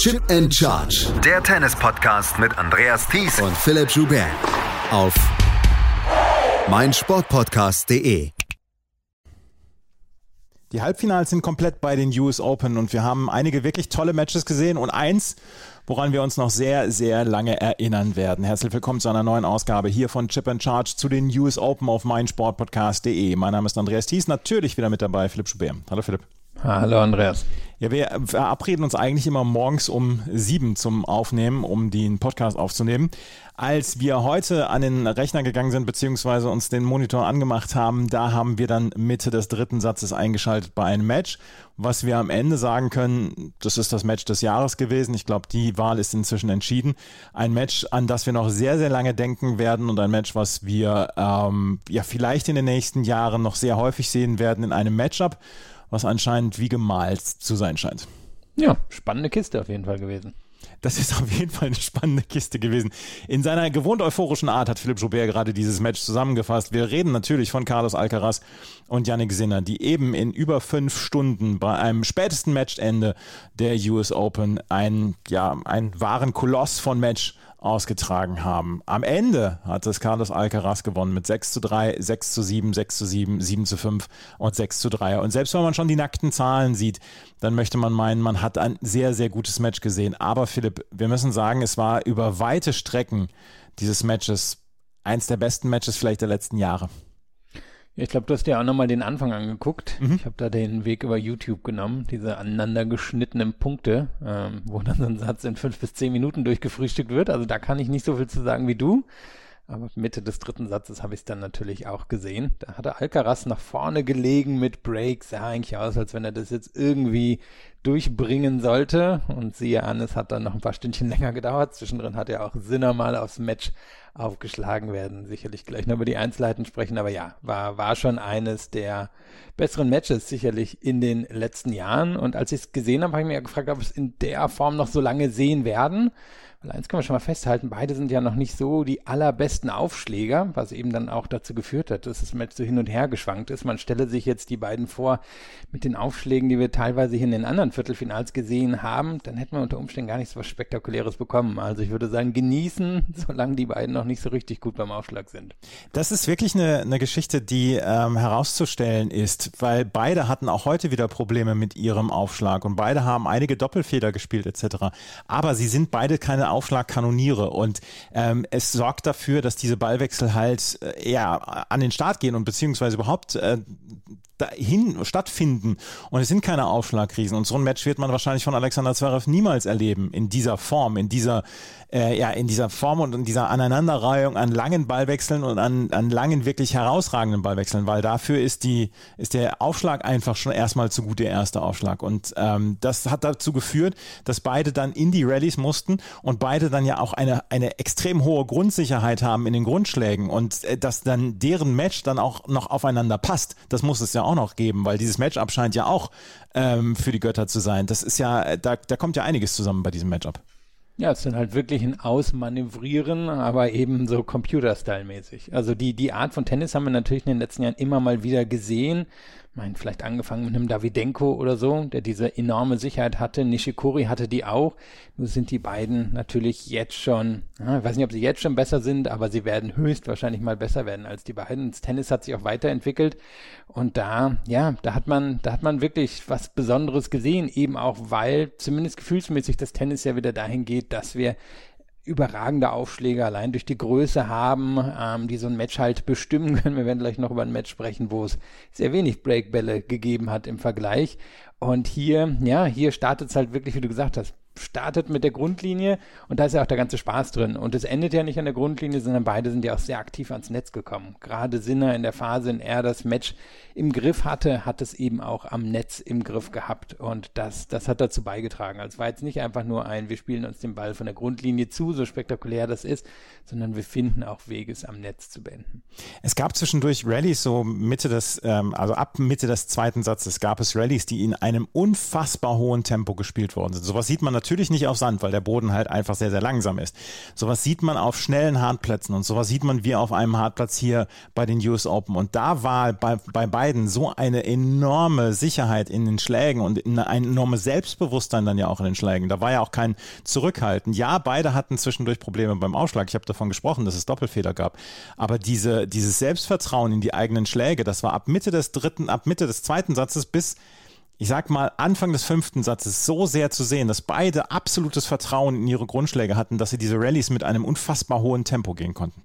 Chip and Charge. Der Tennis-Podcast mit Andreas Thies und Philipp Joubert. Auf meinsportpodcast.de. Die Halbfinals sind komplett bei den US Open und wir haben einige wirklich tolle Matches gesehen und eins, woran wir uns noch sehr, sehr lange erinnern werden. Herzlich willkommen zu einer neuen Ausgabe hier von Chip and Charge zu den US Open auf meinsportpodcast.de. Mein Name ist Andreas Thies, natürlich wieder mit dabei Philipp Schubert. Hallo Philipp. Hallo Andreas. Ja, wir verabreden uns eigentlich immer morgens um sieben zum Aufnehmen, um den Podcast aufzunehmen. Als wir heute an den Rechner gegangen sind, beziehungsweise uns den Monitor angemacht haben, da haben wir dann Mitte des dritten Satzes eingeschaltet bei einem Match. Was wir am Ende sagen können, das ist das Match des Jahres gewesen. Ich glaube, die Wahl ist inzwischen entschieden. Ein Match, an das wir noch sehr, sehr lange denken werden und ein Match, was wir ähm, ja vielleicht in den nächsten Jahren noch sehr häufig sehen werden in einem Matchup was anscheinend wie gemalt zu sein scheint. Ja, spannende Kiste auf jeden Fall gewesen. Das ist auf jeden Fall eine spannende Kiste gewesen. In seiner gewohnt euphorischen Art hat Philipp Joubert gerade dieses Match zusammengefasst. Wir reden natürlich von Carlos Alcaraz und Yannick Sinner, die eben in über fünf Stunden bei einem spätesten Matchende der US Open einen, ja, einen wahren Koloss von Match ausgetragen haben. Am Ende hat es Carlos Alcaraz gewonnen mit 6 zu 3, 6 zu 7, 6 zu 7, 7 zu 5 und 6 zu 3. Und selbst wenn man schon die nackten Zahlen sieht, dann möchte man meinen, man hat ein sehr, sehr gutes Match gesehen. Aber Philipp, wir müssen sagen, es war über weite Strecken dieses Matches eins der besten Matches vielleicht der letzten Jahre. Ich glaube, du hast dir auch nochmal den Anfang angeguckt. Mhm. Ich habe da den Weg über YouTube genommen, diese aneinander geschnittenen Punkte, ähm, wo dann so ein Satz in fünf bis zehn Minuten durchgefrühstückt wird. Also da kann ich nicht so viel zu sagen wie du. Aber Mitte des dritten Satzes habe ich es dann natürlich auch gesehen. Da hatte Alcaraz nach vorne gelegen mit Breaks. Sah eigentlich aus, als wenn er das jetzt irgendwie durchbringen sollte. Und siehe an, es hat dann noch ein paar Stündchen länger gedauert. Zwischendrin hat er auch Sinner mal aufs Match aufgeschlagen werden. Sicherlich gleich noch über die Einzelheiten sprechen. Aber ja, war, war schon eines der besseren Matches sicherlich in den letzten Jahren. Und als ich es gesehen habe, habe ich mir gefragt, ob wir es in der Form noch so lange sehen werden. Weil eins können wir schon mal festhalten, beide sind ja noch nicht so die allerbesten Aufschläger, was eben dann auch dazu geführt hat, dass das Match so hin und her geschwankt ist. Man stelle sich jetzt die beiden vor mit den Aufschlägen, die wir teilweise hier in den anderen Viertelfinals gesehen haben, dann hätten wir unter Umständen gar nichts was Spektakuläres bekommen. Also ich würde sagen, genießen, solange die beiden noch nicht so richtig gut beim Aufschlag sind. Das ist wirklich eine, eine Geschichte, die ähm, herauszustellen ist, weil beide hatten auch heute wieder Probleme mit ihrem Aufschlag und beide haben einige Doppelfeder gespielt etc. Aber sie sind beide keine Aufschlagkanoniere und ähm, es sorgt dafür, dass diese Ballwechsel halt äh, eher an den Start gehen und beziehungsweise überhaupt äh, dahin stattfinden. Und es sind keine Aufschlagkrisen und so ein Match wird man wahrscheinlich von Alexander Zverev niemals erleben in dieser Form, in dieser äh, ja in dieser Form und in dieser Aneinanderreihung an langen Ballwechseln und an, an langen wirklich herausragenden Ballwechseln, weil dafür ist die ist der Aufschlag einfach schon erstmal zu gut der erste Aufschlag. Und ähm, das hat dazu geführt, dass beide dann in die Rallyes mussten und beide dann ja auch eine eine extrem hohe Grundsicherheit haben in den Grundschlägen und äh, dass dann deren Match dann auch noch aufeinander passt, das muss es ja auch noch geben, weil dieses Matchup scheint ja auch ähm, für die Götter zu sein. Das ist ja, da, da kommt ja einiges zusammen bei diesem Matchup. Ja, es dann halt wirklich ein Ausmanövrieren, aber eben so Computer-Style-mäßig. Also die, die Art von Tennis haben wir natürlich in den letzten Jahren immer mal wieder gesehen meine, vielleicht angefangen mit einem Davidenko oder so, der diese enorme Sicherheit hatte. Nishikori hatte die auch. Nur sind die beiden natürlich jetzt schon, ich weiß nicht, ob sie jetzt schon besser sind, aber sie werden höchstwahrscheinlich mal besser werden als die beiden. Das Tennis hat sich auch weiterentwickelt und da, ja, da hat man, da hat man wirklich was Besonderes gesehen, eben auch weil zumindest gefühlsmäßig das Tennis ja wieder dahin geht, dass wir überragende Aufschläge allein durch die Größe haben, ähm, die so ein Match halt bestimmen können. Wir werden gleich noch über ein Match sprechen, wo es sehr wenig Breakbälle gegeben hat im Vergleich. Und hier, ja, hier startet es halt wirklich, wie du gesagt hast, startet mit der Grundlinie und da ist ja auch der ganze Spaß drin. Und es endet ja nicht an der Grundlinie, sondern beide sind ja auch sehr aktiv ans Netz gekommen. Gerade Sinner in der Phase, in er das Match im Griff hatte, hat es eben auch am Netz im Griff gehabt. Und das, das hat dazu beigetragen. Also es war jetzt nicht einfach nur ein, wir spielen uns den Ball von der Grundlinie zu, so spektakulär das ist, sondern wir finden auch Wege, es am Netz zu beenden. Es gab zwischendurch Rallyes, so Mitte des, ähm, also ab Mitte des zweiten Satzes gab es Rallyes, die in einem unfassbar hohen Tempo gespielt worden sind. Sowas sieht man natürlich natürlich nicht auf Sand, weil der Boden halt einfach sehr, sehr langsam ist. Sowas sieht man auf schnellen Hartplätzen und sowas sieht man wie auf einem Hartplatz hier bei den US Open. Und da war bei, bei beiden so eine enorme Sicherheit in den Schlägen und ein enormes Selbstbewusstsein dann ja auch in den Schlägen. Da war ja auch kein Zurückhalten. Ja, beide hatten zwischendurch Probleme beim Ausschlag. Ich habe davon gesprochen, dass es Doppelfehler gab. Aber diese, dieses Selbstvertrauen in die eigenen Schläge, das war ab Mitte des dritten, ab Mitte des zweiten Satzes bis ich sag mal, Anfang des fünften Satzes so sehr zu sehen, dass beide absolutes Vertrauen in ihre Grundschläge hatten, dass sie diese Rallyes mit einem unfassbar hohen Tempo gehen konnten.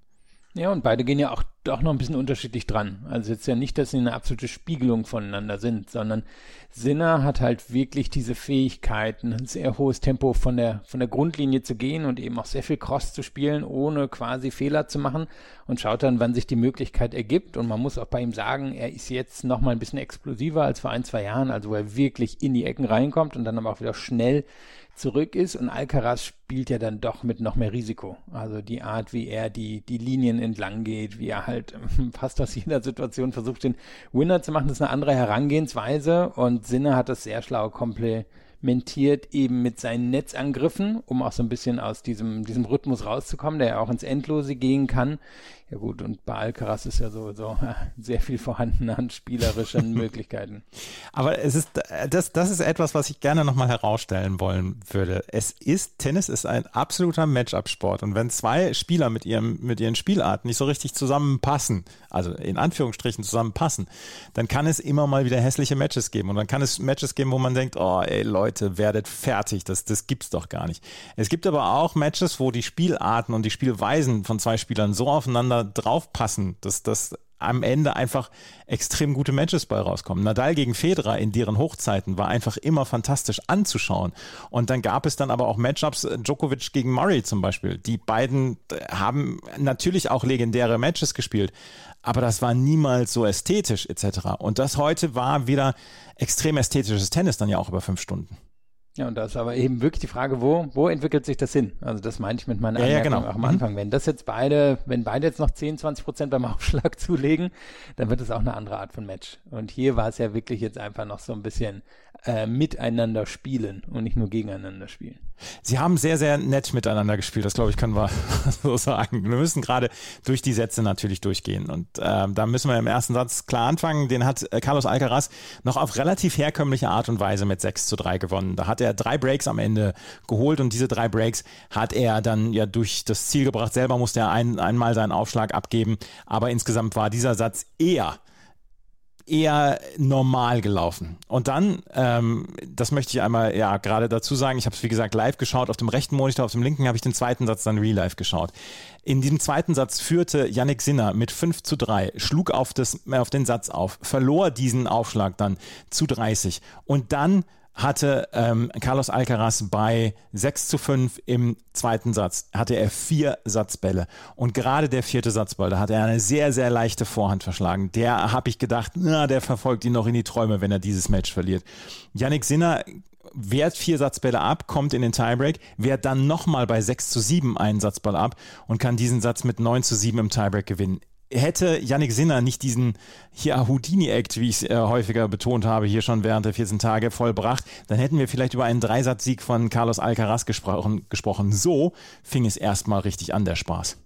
Ja, und beide gehen ja auch doch noch ein bisschen unterschiedlich dran. Also jetzt ja nicht, dass sie eine absolute Spiegelung voneinander sind, sondern Sinner hat halt wirklich diese Fähigkeiten, ein sehr hohes Tempo von der, von der Grundlinie zu gehen und eben auch sehr viel Cross zu spielen, ohne quasi Fehler zu machen und schaut dann, wann sich die Möglichkeit ergibt. Und man muss auch bei ihm sagen, er ist jetzt noch mal ein bisschen explosiver als vor ein, zwei Jahren, also wo er wirklich in die Ecken reinkommt und dann aber auch wieder schnell zurück ist und Alcaraz spielt ja dann doch mit noch mehr Risiko. Also die Art, wie er die, die Linien entlang geht, wie er halt fast aus jeder Situation versucht, den Winner zu machen, das ist eine andere Herangehensweise und Sinne hat das sehr schlau komplementiert eben mit seinen Netzangriffen, um auch so ein bisschen aus diesem, diesem Rhythmus rauszukommen, der ja auch ins Endlose gehen kann. Ja gut, und bei Alcaraz ist ja sowieso sehr viel vorhanden an spielerischen Möglichkeiten. Aber es ist, das, das ist etwas, was ich gerne nochmal herausstellen wollen würde. Es ist, Tennis ist ein absoluter Matchup-Sport. Und wenn zwei Spieler mit ihrem, mit ihren Spielarten nicht so richtig zusammenpassen, also in Anführungsstrichen zusammenpassen, dann kann es immer mal wieder hässliche Matches geben. Und dann kann es Matches geben, wo man denkt, oh ey Leute, werdet fertig. Das, das gibt's doch gar nicht. Es gibt aber auch Matches, wo die Spielarten und die Spielweisen von zwei Spielern so aufeinander aufeinander draufpassen, dass das am Ende einfach extrem gute Matches bei rauskommen. Nadal gegen Federer in deren Hochzeiten war einfach immer fantastisch anzuschauen. Und dann gab es dann aber auch Matchups, äh, Djokovic gegen Murray zum Beispiel. Die beiden äh, haben natürlich auch legendäre Matches gespielt, aber das war niemals so ästhetisch etc. Und das heute war wieder extrem ästhetisches Tennis dann ja auch über fünf Stunden. Ja, und da ist aber eben wirklich die Frage, wo, wo entwickelt sich das hin? Also das meinte ich mit meiner ja, Anmerkung ja, genau. auch am mhm. Anfang. Wenn das jetzt beide, wenn beide jetzt noch 10, 20 Prozent beim Aufschlag zulegen, dann wird es auch eine andere Art von Match. Und hier war es ja wirklich jetzt einfach noch so ein bisschen äh, miteinander spielen und nicht nur gegeneinander spielen. Sie haben sehr, sehr nett miteinander gespielt, das glaube ich, können wir so sagen. Wir müssen gerade durch die Sätze natürlich durchgehen. Und äh, da müssen wir im ersten Satz klar anfangen. Den hat äh, Carlos Alcaraz noch auf relativ herkömmliche Art und Weise mit 6 zu 3 gewonnen. Da hat er drei Breaks am Ende geholt und diese drei Breaks hat er dann ja durch das Ziel gebracht. Selber musste er ein, einmal seinen Aufschlag abgeben. Aber insgesamt war dieser Satz eher eher normal gelaufen. Und dann, ähm, das möchte ich einmal ja gerade dazu sagen, ich habe es wie gesagt live geschaut, auf dem rechten Monitor, auf dem linken habe ich den zweiten Satz dann real live geschaut. In diesem zweiten Satz führte Yannick Sinner mit 5 zu 3, schlug auf, das, auf den Satz auf, verlor diesen Aufschlag dann zu 30 und dann hatte ähm, Carlos Alcaraz bei 6 zu 5 im zweiten Satz, hatte er vier Satzbälle. Und gerade der vierte Satzball, da hat er eine sehr, sehr leichte Vorhand verschlagen. Der habe ich gedacht, na, der verfolgt ihn noch in die Träume, wenn er dieses Match verliert. Yannick Sinner wehrt vier Satzbälle ab, kommt in den Tiebreak, wehrt dann nochmal bei 6 zu 7 einen Satzball ab und kann diesen Satz mit 9 zu 7 im Tiebreak gewinnen hätte Yannick Sinner nicht diesen hier Houdini-Act, wie ich es äh, häufiger betont habe, hier schon während der 14 Tage vollbracht, dann hätten wir vielleicht über einen Dreisatzsieg von Carlos Alcaraz gesprochen. gesprochen. So fing es erstmal richtig an, der Spaß.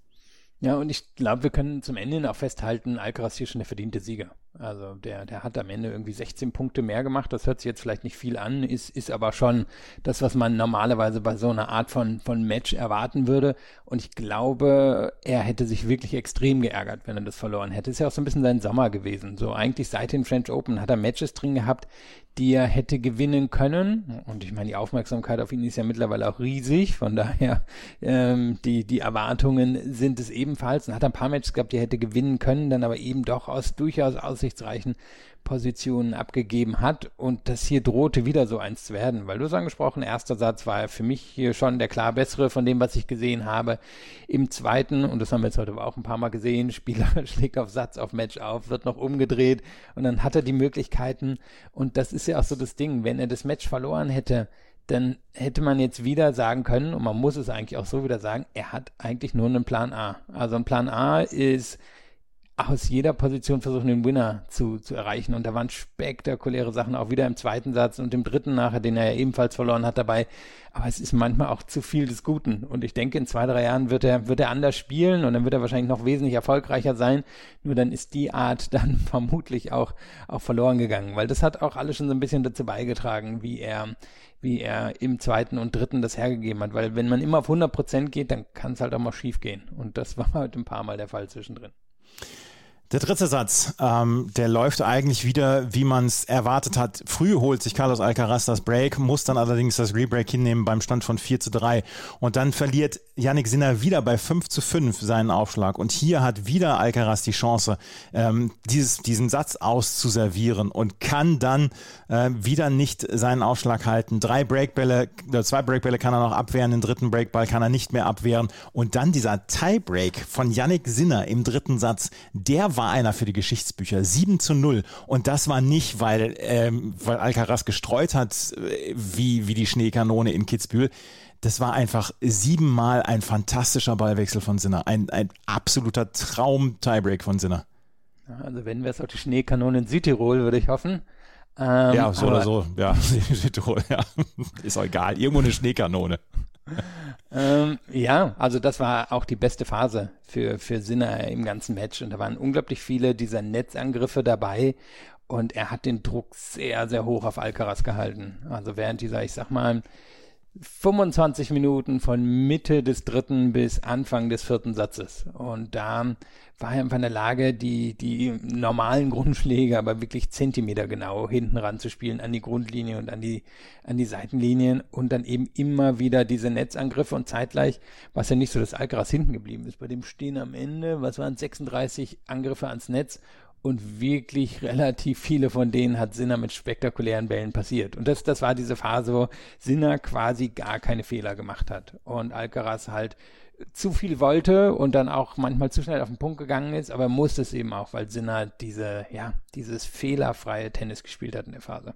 Ja, und ich glaube, wir können zum Ende auch festhalten, Alcaraz hier schon der verdiente Sieger. Also der, der hat am Ende irgendwie 16 Punkte mehr gemacht. Das hört sich jetzt vielleicht nicht viel an, ist, ist aber schon das, was man normalerweise bei so einer Art von, von Match erwarten würde. Und ich glaube, er hätte sich wirklich extrem geärgert, wenn er das verloren hätte. Ist ja auch so ein bisschen sein Sommer gewesen. So eigentlich seit den French Open hat er Matches drin gehabt, die er hätte gewinnen können. Und ich meine, die Aufmerksamkeit auf ihn ist ja mittlerweile auch riesig. Von daher, ähm, die, die Erwartungen sind es ebenfalls. Und hat ein paar Matches gehabt, die er hätte gewinnen können, dann aber eben doch aus durchaus aussichtsreichen Positionen abgegeben hat und das hier drohte wieder so eins zu werden, weil du es angesprochen, erster Satz war für mich hier schon der klar bessere von dem, was ich gesehen habe. Im zweiten, und das haben wir jetzt heute auch ein paar Mal gesehen, Spieler schlägt auf Satz, auf Match auf, wird noch umgedreht und dann hat er die Möglichkeiten und das ist ja auch so das Ding, wenn er das Match verloren hätte, dann hätte man jetzt wieder sagen können, und man muss es eigentlich auch so wieder sagen, er hat eigentlich nur einen Plan A. Also ein Plan A ist aus jeder Position versuchen, den Winner zu, zu erreichen. Und da waren spektakuläre Sachen auch wieder im zweiten Satz und im dritten nachher, den er ja ebenfalls verloren hat dabei. Aber es ist manchmal auch zu viel des Guten. Und ich denke, in zwei, drei Jahren wird er, wird er anders spielen und dann wird er wahrscheinlich noch wesentlich erfolgreicher sein. Nur dann ist die Art dann vermutlich auch, auch verloren gegangen, weil das hat auch alles schon so ein bisschen dazu beigetragen, wie er, wie er im zweiten und dritten das hergegeben hat. Weil wenn man immer auf 100 Prozent geht, dann kann es halt auch mal schief gehen. Und das war heute ein paar Mal der Fall zwischendrin. Der dritte Satz, ähm, der läuft eigentlich wieder, wie man es erwartet hat. Früh holt sich Carlos Alcaraz das Break, muss dann allerdings das Rebreak hinnehmen beim Stand von 4 zu 3. Und dann verliert Yannick Sinner wieder bei 5 zu 5 seinen Aufschlag. Und hier hat wieder Alcaraz die Chance, ähm, dieses, diesen Satz auszuservieren und kann dann äh, wieder nicht seinen Aufschlag halten. Drei Breakbälle, äh, zwei Breakbälle kann er noch abwehren, den dritten Breakball kann er nicht mehr abwehren. Und dann dieser Tiebreak von Yannick Sinner im dritten Satz, der war einer für die Geschichtsbücher. 7 zu 0. Und das war nicht, weil, ähm, weil Alcaraz gestreut hat, äh, wie, wie die Schneekanone in Kitzbühel. Das war einfach siebenmal ein fantastischer Ballwechsel von Sinner. Ein, ein absoluter Traum-Tiebreak von Sinner. Also wenn wir es auf die Schneekanone in Südtirol, würde ich hoffen. Ähm, ja, so oder so. Ja, Südtirol, ja. Ist auch egal. Irgendwo eine Schneekanone ähm, ja, also das war auch die beste Phase für, für Sinner im ganzen Match und da waren unglaublich viele dieser Netzangriffe dabei und er hat den Druck sehr, sehr hoch auf Alcaraz gehalten. Also während dieser, ich sag mal, 25 Minuten von Mitte des dritten bis Anfang des vierten Satzes. Und da war er einfach in der Lage, die, die normalen Grundschläge aber wirklich Zentimeter genau hinten ranzuspielen an die Grundlinie und an die, an die Seitenlinien und dann eben immer wieder diese Netzangriffe und zeitgleich war es ja nicht so, dass Alcaraz hinten geblieben ist. Bei dem stehen am Ende, was waren 36 Angriffe ans Netz und wirklich relativ viele von denen hat Sinner mit spektakulären Bällen passiert. Und das, das war diese Phase, wo Sinner quasi gar keine Fehler gemacht hat und Alcaraz halt zu viel wollte und dann auch manchmal zu schnell auf den Punkt gegangen ist, aber musste es eben auch, weil Sinner diese, ja, dieses fehlerfreie Tennis gespielt hat in der Phase.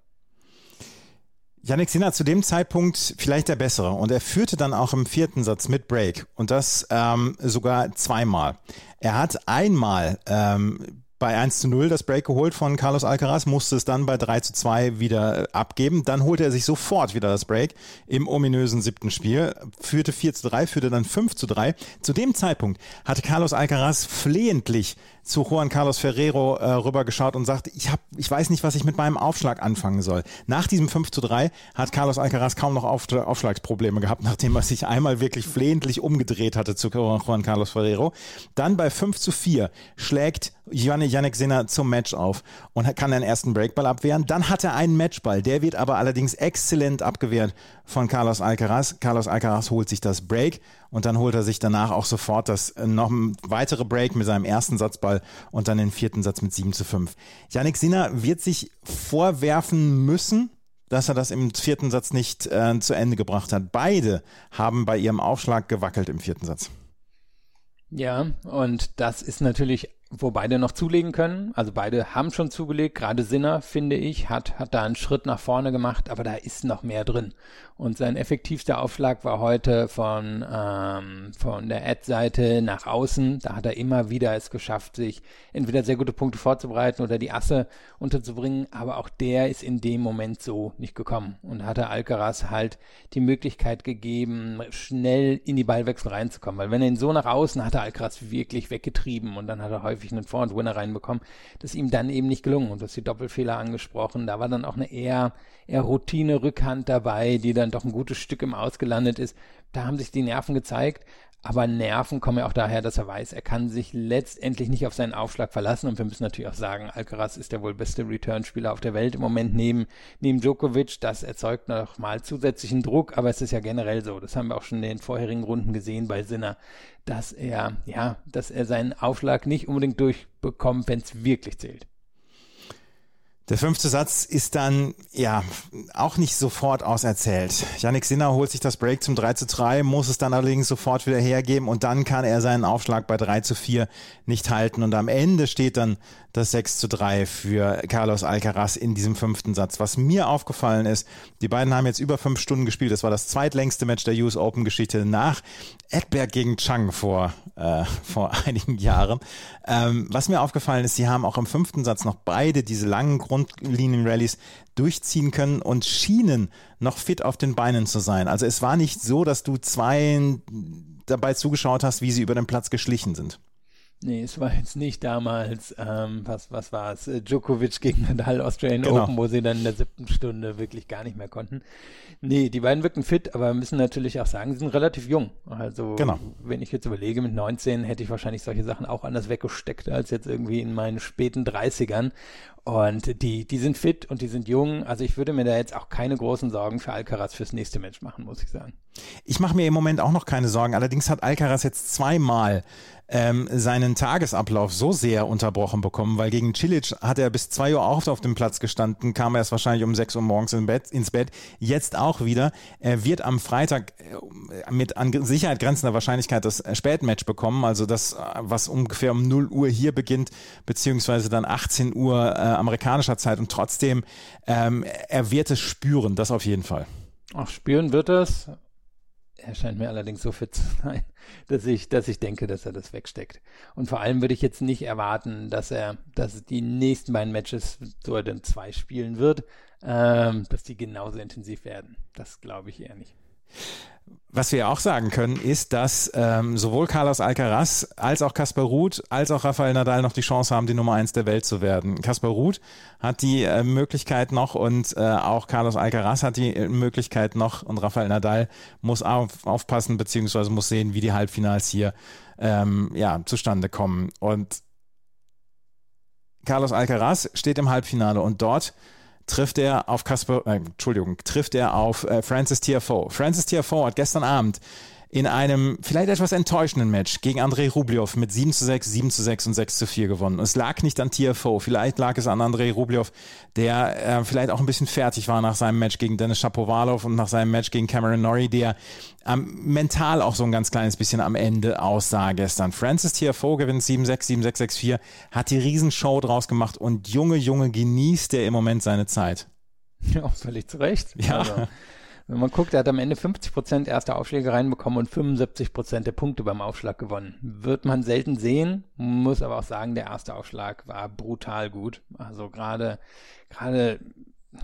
Yannick Sinner zu dem Zeitpunkt vielleicht der bessere und er führte dann auch im vierten Satz mit Break und das ähm, sogar zweimal. Er hat einmal ähm, bei 1 zu 0 das Break geholt von Carlos Alcaraz, musste es dann bei 3 zu 2 wieder äh, abgeben. Dann holte er sich sofort wieder das Break im ominösen siebten Spiel, führte 4 zu 3, führte dann 5 zu 3. Zu dem Zeitpunkt hatte Carlos Alcaraz flehentlich zu Juan Carlos Ferrero äh, rübergeschaut und sagt, ich, hab, ich weiß nicht, was ich mit meinem Aufschlag anfangen soll. Nach diesem 5 zu 3 hat Carlos Alcaraz kaum noch Auf, Aufschlagsprobleme gehabt, nachdem er sich einmal wirklich flehentlich umgedreht hatte zu Juan Carlos Ferrero. Dann bei 5 zu 4 schlägt Yannick Sinner zum Match auf und kann den ersten Breakball abwehren. Dann hat er einen Matchball, der wird aber allerdings exzellent abgewehrt von Carlos Alcaraz. Carlos Alcaraz holt sich das Break und dann holt er sich danach auch sofort das äh, noch weitere Break mit seinem ersten Satzball und dann den vierten Satz mit 7 zu 5. Yannick Sinner wird sich vorwerfen müssen, dass er das im vierten Satz nicht äh, zu Ende gebracht hat. Beide haben bei ihrem Aufschlag gewackelt im vierten Satz. Ja, und das ist natürlich wo beide noch zulegen können. Also beide haben schon zugelegt. Gerade Sinner, finde ich, hat, hat da einen Schritt nach vorne gemacht, aber da ist noch mehr drin. Und sein effektivster Aufschlag war heute von, ähm, von der Ad-Seite nach außen. Da hat er immer wieder es geschafft, sich entweder sehr gute Punkte vorzubereiten oder die Asse unterzubringen. Aber auch der ist in dem Moment so nicht gekommen. Und hatte Alcaraz halt die Möglichkeit gegeben, schnell in die Ballwechsel reinzukommen. Weil wenn er ihn so nach außen hatte, Alcaraz wirklich weggetrieben und dann hat er häufig einen Vor- und Winner reinbekommen. Das ist ihm dann eben nicht gelungen. Und du hast die Doppelfehler angesprochen. Da war dann auch eine eher, eher Routine-Rückhand dabei, die dann doch ein gutes Stück im Ausgelandet ist. Da haben sich die Nerven gezeigt. Aber Nerven kommen ja auch daher, dass er weiß, er kann sich letztendlich nicht auf seinen Aufschlag verlassen. Und wir müssen natürlich auch sagen, Alcaraz ist der wohl beste Return-Spieler auf der Welt im Moment neben, neben Djokovic. Das erzeugt noch mal zusätzlichen Druck. Aber es ist ja generell so. Das haben wir auch schon in den vorherigen Runden gesehen bei Sinner, dass er, ja, dass er seinen Aufschlag nicht unbedingt durchbekommt, wenn es wirklich zählt. Der fünfte Satz ist dann, ja, auch nicht sofort auserzählt. Yannick Sinner holt sich das Break zum 3 zu 3, muss es dann allerdings sofort wieder hergeben und dann kann er seinen Aufschlag bei 3 zu 4 nicht halten und am Ende steht dann das 6 zu 3 für Carlos Alcaraz in diesem fünften Satz. Was mir aufgefallen ist, die beiden haben jetzt über fünf Stunden gespielt. Das war das zweitlängste Match der US Open Geschichte nach Edberg gegen Chang vor, äh, vor einigen Jahren. Ähm, was mir aufgefallen ist, sie haben auch im fünften Satz noch beide diese langen Grundlinien-Rallies durchziehen können und schienen noch fit auf den Beinen zu sein. Also es war nicht so, dass du zwei dabei zugeschaut hast, wie sie über den Platz geschlichen sind. Nee, es war jetzt nicht damals, ähm, was, was war es, äh, Djokovic gegen Nadal Australian genau. Open, wo sie dann in der siebten Stunde wirklich gar nicht mehr konnten. Nee, die beiden wirken fit, aber müssen natürlich auch sagen, sie sind relativ jung. Also, genau. wenn ich jetzt überlege, mit 19 hätte ich wahrscheinlich solche Sachen auch anders weggesteckt als jetzt irgendwie in meinen späten 30ern. Und die, die sind fit und die sind jung. Also ich würde mir da jetzt auch keine großen Sorgen für Alcaraz fürs nächste Match machen, muss ich sagen. Ich mache mir im Moment auch noch keine Sorgen. Allerdings hat Alcaraz jetzt zweimal ähm, seinen Tagesablauf so sehr unterbrochen bekommen, weil gegen Cilic hat er bis zwei Uhr auch auf dem Platz gestanden, kam erst wahrscheinlich um sechs Uhr morgens ins Bett, ins Bett. Jetzt auch wieder. Er wird am Freitag äh, mit an Sicherheit grenzender Wahrscheinlichkeit das Spätmatch bekommen, also das, was ungefähr um 0 Uhr hier beginnt, beziehungsweise dann 18 Uhr äh, amerikanischer Zeit. Und trotzdem, ähm, er wird es spüren, das auf jeden Fall. Auch spüren wird es. Er scheint mir allerdings so fit zu sein, dass ich, dass ich denke, dass er das wegsteckt. Und vor allem würde ich jetzt nicht erwarten, dass er, dass die nächsten beiden Matches, so er denn zwei spielen wird, ähm, dass die genauso intensiv werden. Das glaube ich eher nicht. Was wir auch sagen können, ist, dass ähm, sowohl Carlos Alcaraz als auch Kaspar Ruth als auch Rafael Nadal noch die Chance haben, die Nummer eins der Welt zu werden. Kaspar Ruth hat die äh, Möglichkeit noch und äh, auch Carlos Alcaraz hat die äh, Möglichkeit noch und Rafael Nadal muss auf, aufpassen beziehungsweise muss sehen, wie die Halbfinals hier ähm, ja, zustande kommen. Und Carlos Alcaraz steht im Halbfinale und dort trifft er auf Kasper, äh, Entschuldigung, trifft er auf äh, Francis Tiafoe. Francis Tiafoe hat gestern Abend in einem vielleicht etwas enttäuschenden Match gegen Andrei Rublev mit 7 zu 6, 7 zu 6 und 6 zu 4 gewonnen. Es lag nicht an TFO, vielleicht lag es an Andrei Rublev, der äh, vielleicht auch ein bisschen fertig war nach seinem Match gegen Dennis Shapovalov und nach seinem Match gegen Cameron Norrie, der ähm, mental auch so ein ganz kleines bisschen am Ende aussah gestern. Francis TFO gewinnt 7-6, 7-6, 6-4, hat die Riesenshow draus gemacht und Junge, Junge, genießt er im Moment seine Zeit. Ja, völlig zu Recht. Ja. Also wenn man guckt, er hat am Ende 50 Prozent erste Aufschläge reinbekommen und 75 Prozent der Punkte beim Aufschlag gewonnen. Wird man selten sehen, muss aber auch sagen, der erste Aufschlag war brutal gut. Also gerade, gerade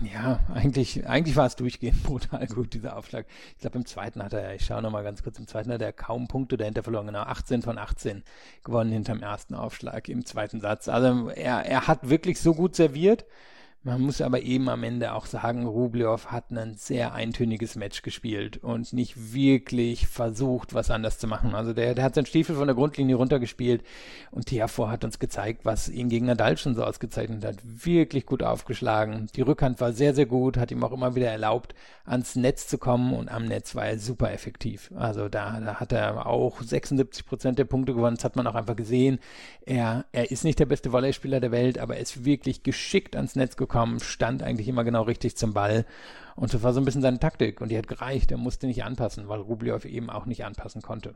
ja, eigentlich, eigentlich war es durchgehend brutal gut, dieser Aufschlag. Ich glaube, im zweiten hat er, ich schaue nochmal ganz kurz, im zweiten hat er kaum Punkte dahinter verloren, genau, 18 von 18 gewonnen hinterm ersten Aufschlag im zweiten Satz. Also er, er hat wirklich so gut serviert, man muss aber eben am Ende auch sagen, Rublev hat ein sehr eintöniges Match gespielt und nicht wirklich versucht, was anders zu machen. Also der, der hat seinen Stiefel von der Grundlinie runtergespielt und Tiafoe hat uns gezeigt, was ihn gegen Nadal schon so ausgezeichnet hat. Wirklich gut aufgeschlagen. Die Rückhand war sehr, sehr gut, hat ihm auch immer wieder erlaubt, ans Netz zu kommen und am Netz war er super effektiv. Also da, da hat er auch 76 Prozent der Punkte gewonnen. Das hat man auch einfach gesehen. Er, er ist nicht der beste Volleyspieler der Welt, aber er ist wirklich geschickt ans Netz gekommen bekommen, stand eigentlich immer genau richtig zum Ball. Und das war so ein bisschen seine Taktik und die hat gereicht. Er musste nicht anpassen, weil Rublev eben auch nicht anpassen konnte.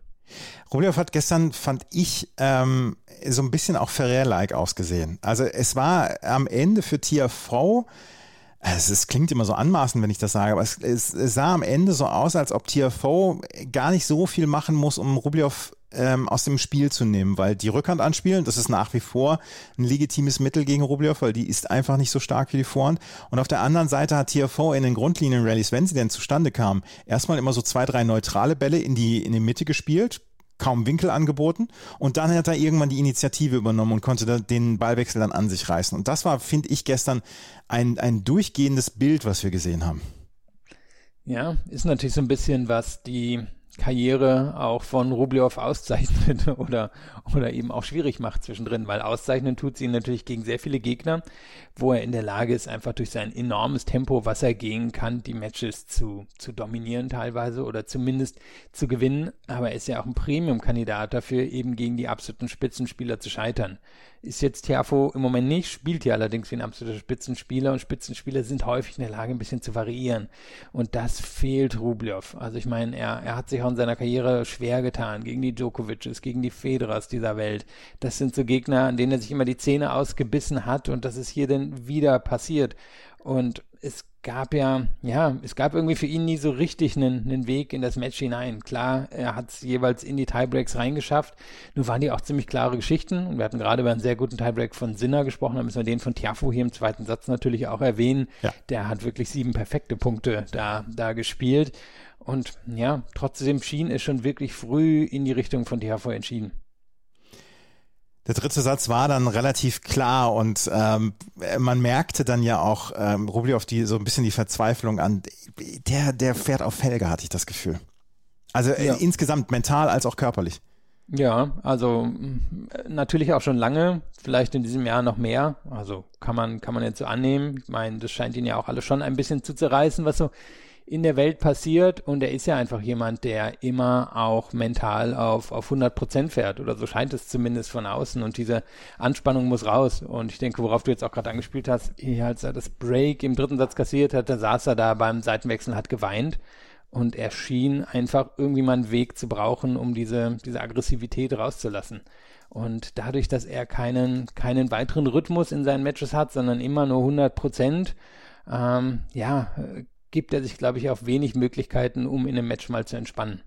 Rublev hat gestern, fand ich, ähm, so ein bisschen auch Ferrer-like ausgesehen. Also es war am Ende für TFV, es, es, klingt immer so anmaßend, wenn ich das sage, aber es, es, sah am Ende so aus, als ob TFV gar nicht so viel machen muss, um Rublev ähm, aus dem Spiel zu nehmen, weil die Rückhand anspielen, das ist nach wie vor ein legitimes Mittel gegen Rublev, weil die ist einfach nicht so stark wie die Vorhand. Und auf der anderen Seite hat TFO in den Grundlinien-Rallies, wenn sie denn zustande kamen, erstmal immer so zwei, drei neutrale Bälle in die, in die Mitte gespielt, kaum Winkel angeboten und dann hat er irgendwann die Initiative übernommen und konnte den Ballwechsel dann an sich reißen. Und das war, finde ich, gestern ein, ein durchgehendes Bild, was wir gesehen haben. Ja, ist natürlich so ein bisschen, was die Karriere auch von Rublev auszeichnet oder, oder eben auch schwierig macht zwischendrin, weil auszeichnen tut sie ihn natürlich gegen sehr viele Gegner, wo er in der Lage ist, einfach durch sein enormes Tempo, was er gehen kann, die Matches zu, zu dominieren teilweise oder zumindest zu gewinnen. Aber er ist ja auch ein Premium-Kandidat dafür, eben gegen die absoluten Spitzenspieler zu scheitern. Ist jetzt Tiafo im Moment nicht, spielt hier allerdings wie ein absoluter Spitzenspieler und Spitzenspieler sind häufig in der Lage, ein bisschen zu variieren. Und das fehlt Rublev. Also ich meine, er, er hat sich auch in seiner Karriere schwer getan gegen die Djokovic's, gegen die Federers dieser Welt. Das sind so Gegner, an denen er sich immer die Zähne ausgebissen hat und das ist hier dann wieder passiert. Und es gab ja, ja, es gab irgendwie für ihn nie so richtig einen, einen Weg in das Match hinein. Klar, er hat es jeweils in die Tiebreaks reingeschafft. Nur waren die auch ziemlich klare Geschichten. Und wir hatten gerade über einen sehr guten Tiebreak von Sinner gesprochen. Da müssen wir den von Tiafo hier im zweiten Satz natürlich auch erwähnen. Ja. Der hat wirklich sieben perfekte Punkte da, da gespielt. Und ja, trotzdem schien es schon wirklich früh in die Richtung von Tiafo entschieden. Der dritte Satz war dann relativ klar und ähm, man merkte dann ja auch ähm, Rublev die so ein bisschen die Verzweiflung an. Der, der fährt auf Felge, hatte ich das Gefühl. Also äh, ja. insgesamt mental als auch körperlich. Ja, also äh, natürlich auch schon lange, vielleicht in diesem Jahr noch mehr. Also kann man kann man jetzt so annehmen. Ich meine, das scheint ihn ja auch alles schon ein bisschen zu zerreißen, was so in der Welt passiert und er ist ja einfach jemand, der immer auch mental auf, auf 100 Prozent fährt oder so scheint es zumindest von außen und diese Anspannung muss raus und ich denke, worauf du jetzt auch gerade angespielt hast, als er das Break im dritten Satz kassiert hat, da saß er da beim Seitenwechsel, hat geweint und er schien einfach irgendwie mal einen Weg zu brauchen, um diese, diese Aggressivität rauszulassen. Und dadurch, dass er keinen, keinen weiteren Rhythmus in seinen Matches hat, sondern immer nur 100 Prozent, ähm, ja, gibt er sich, glaube ich, auf wenig Möglichkeiten, um in einem Match mal zu entspannen.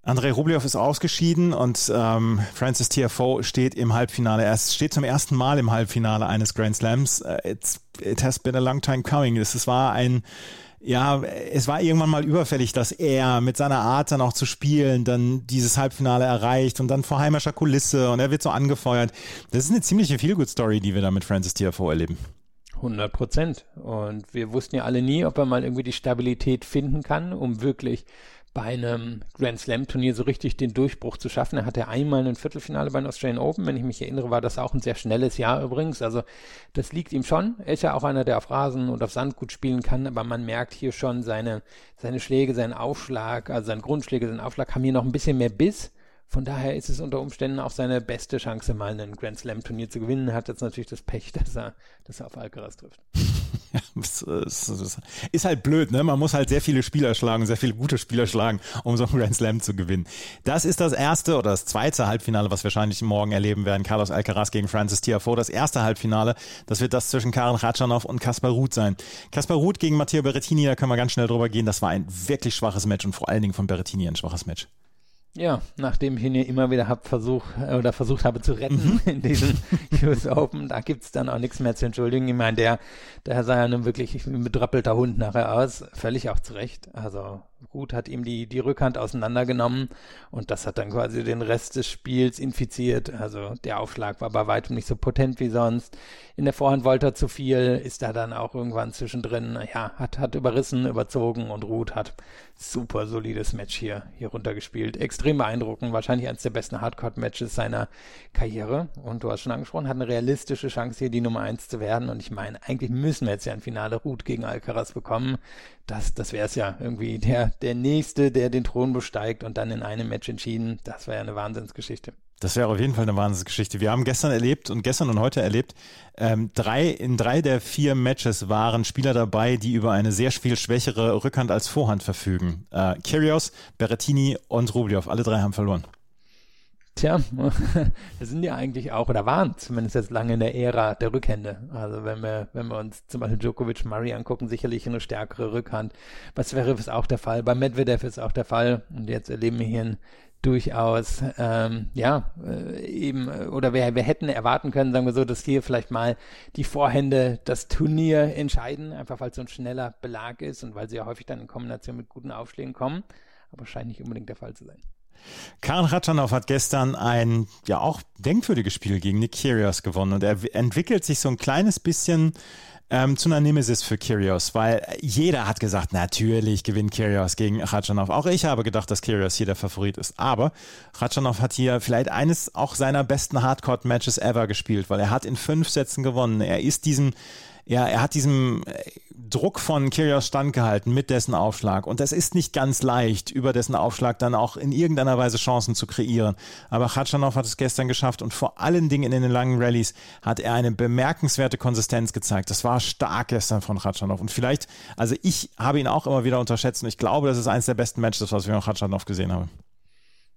Andrei Rublev ist ausgeschieden und ähm, Francis TFO steht im Halbfinale. Er steht zum ersten Mal im Halbfinale eines Grand Slams. Uh, it's, it has been a long time coming. Es war ein, ja, es war irgendwann mal überfällig, dass er mit seiner Art dann auch zu spielen dann dieses Halbfinale erreicht und dann vor heimischer Kulisse und er wird so angefeuert. Das ist eine ziemliche Feelgood-Story, die wir da mit Francis TFO erleben. 100 Prozent. Und wir wussten ja alle nie, ob er mal irgendwie die Stabilität finden kann, um wirklich bei einem Grand Slam Turnier so richtig den Durchbruch zu schaffen. Er hatte einmal ein Viertelfinale bei den Australian Open. Wenn ich mich erinnere, war das auch ein sehr schnelles Jahr übrigens. Also das liegt ihm schon. Er ist ja auch einer, der auf Rasen und auf Sand gut spielen kann, aber man merkt hier schon seine, seine Schläge, seinen Aufschlag, also seine Grundschläge, seinen Aufschlag haben hier noch ein bisschen mehr Biss. Von daher ist es unter Umständen auch seine beste Chance, mal ein Grand Slam Turnier zu gewinnen. Hat jetzt natürlich das Pech, dass er, dass er auf Alcaraz trifft. ist halt blöd, ne? Man muss halt sehr viele Spieler schlagen, sehr viele gute Spieler schlagen, um so ein Grand Slam zu gewinnen. Das ist das erste oder das zweite Halbfinale, was wir wahrscheinlich morgen erleben werden. Carlos Alcaraz gegen Francis Tiafoe. Das erste Halbfinale, das wird das zwischen Karen Ratschanow und Kaspar Ruth sein. Kaspar Ruth gegen Matteo Berrettini, da können wir ganz schnell drüber gehen. Das war ein wirklich schwaches Match und vor allen Dingen von Berrettini ein schwaches Match. Ja, nachdem ich ihn immer wieder hab versucht äh, oder versucht habe zu retten mhm. in diesem US Open, da gibt's dann auch nichts mehr zu entschuldigen. Ich meine, der, der sah ja nun wirklich ein bedrappelter Hund nachher aus, völlig auch zurecht. Also gut, hat ihm die, die Rückhand auseinandergenommen und das hat dann quasi den Rest des Spiels infiziert. Also der Aufschlag war bei weitem nicht so potent wie sonst. In der Vorhand wollte er zu viel, ist da dann auch irgendwann zwischendrin, ja, hat, hat überrissen, überzogen und Ruth hat super solides Match hier, hier runtergespielt. Extrem beeindruckend, wahrscheinlich eines der besten Hardcore-Matches seiner Karriere. Und du hast schon angesprochen, hat eine realistische Chance hier die Nummer eins zu werden. Und ich meine, eigentlich müssen wir jetzt ja ein Finale Ruth gegen Alcaraz bekommen das, das wäre es ja irgendwie der, der Nächste, der den Thron besteigt und dann in einem Match entschieden. Das wäre ja eine Wahnsinnsgeschichte. Das wäre auf jeden Fall eine Wahnsinnsgeschichte. Wir haben gestern erlebt und gestern und heute erlebt, ähm, drei, in drei der vier Matches waren Spieler dabei, die über eine sehr viel schwächere Rückhand als Vorhand verfügen. Äh, Kyrgios, Berrettini und Rublev, alle drei haben verloren. Tja, wir sind ja eigentlich auch, oder waren zumindest jetzt lange in der Ära der Rückhände. Also wenn wir, wenn wir uns zum Beispiel Djokovic Murray angucken, sicherlich eine stärkere Rückhand. Bei Zverev ist auch der Fall, bei Medvedev ist auch der Fall. Und jetzt erleben wir hier ein durchaus, ähm, ja, äh, eben, oder wir, wir hätten erwarten können, sagen wir so, dass hier vielleicht mal die Vorhände das Turnier entscheiden, einfach weil es so ein schneller Belag ist und weil sie ja häufig dann in Kombination mit guten Aufschlägen kommen. Aber scheint nicht unbedingt der Fall zu sein. Karin Ratschanow hat gestern ein ja auch denkwürdiges Spiel gegen Nick Kyrgios gewonnen und er entwickelt sich so ein kleines bisschen ähm, zu einer Nemesis für Kyrgios, weil jeder hat gesagt, natürlich gewinnt Kyrgios gegen Ratschanow. Auch ich habe gedacht, dass Kyrgios hier der Favorit ist. Aber Ratschanow hat hier vielleicht eines auch seiner besten Hardcore-Matches ever gespielt, weil er hat in fünf Sätzen gewonnen. Er ist diesen er, er hat diesem äh, Druck von Kyrgios standgehalten mit dessen Aufschlag. Und es ist nicht ganz leicht, über dessen Aufschlag dann auch in irgendeiner Weise Chancen zu kreieren. Aber Khachanov hat es gestern geschafft und vor allen Dingen in den langen Rallyes hat er eine bemerkenswerte Konsistenz gezeigt. Das war stark gestern von Khachanov. Und vielleicht, also ich habe ihn auch immer wieder unterschätzt und ich glaube, das ist eines der besten Matches, was wir von Khachanov gesehen haben.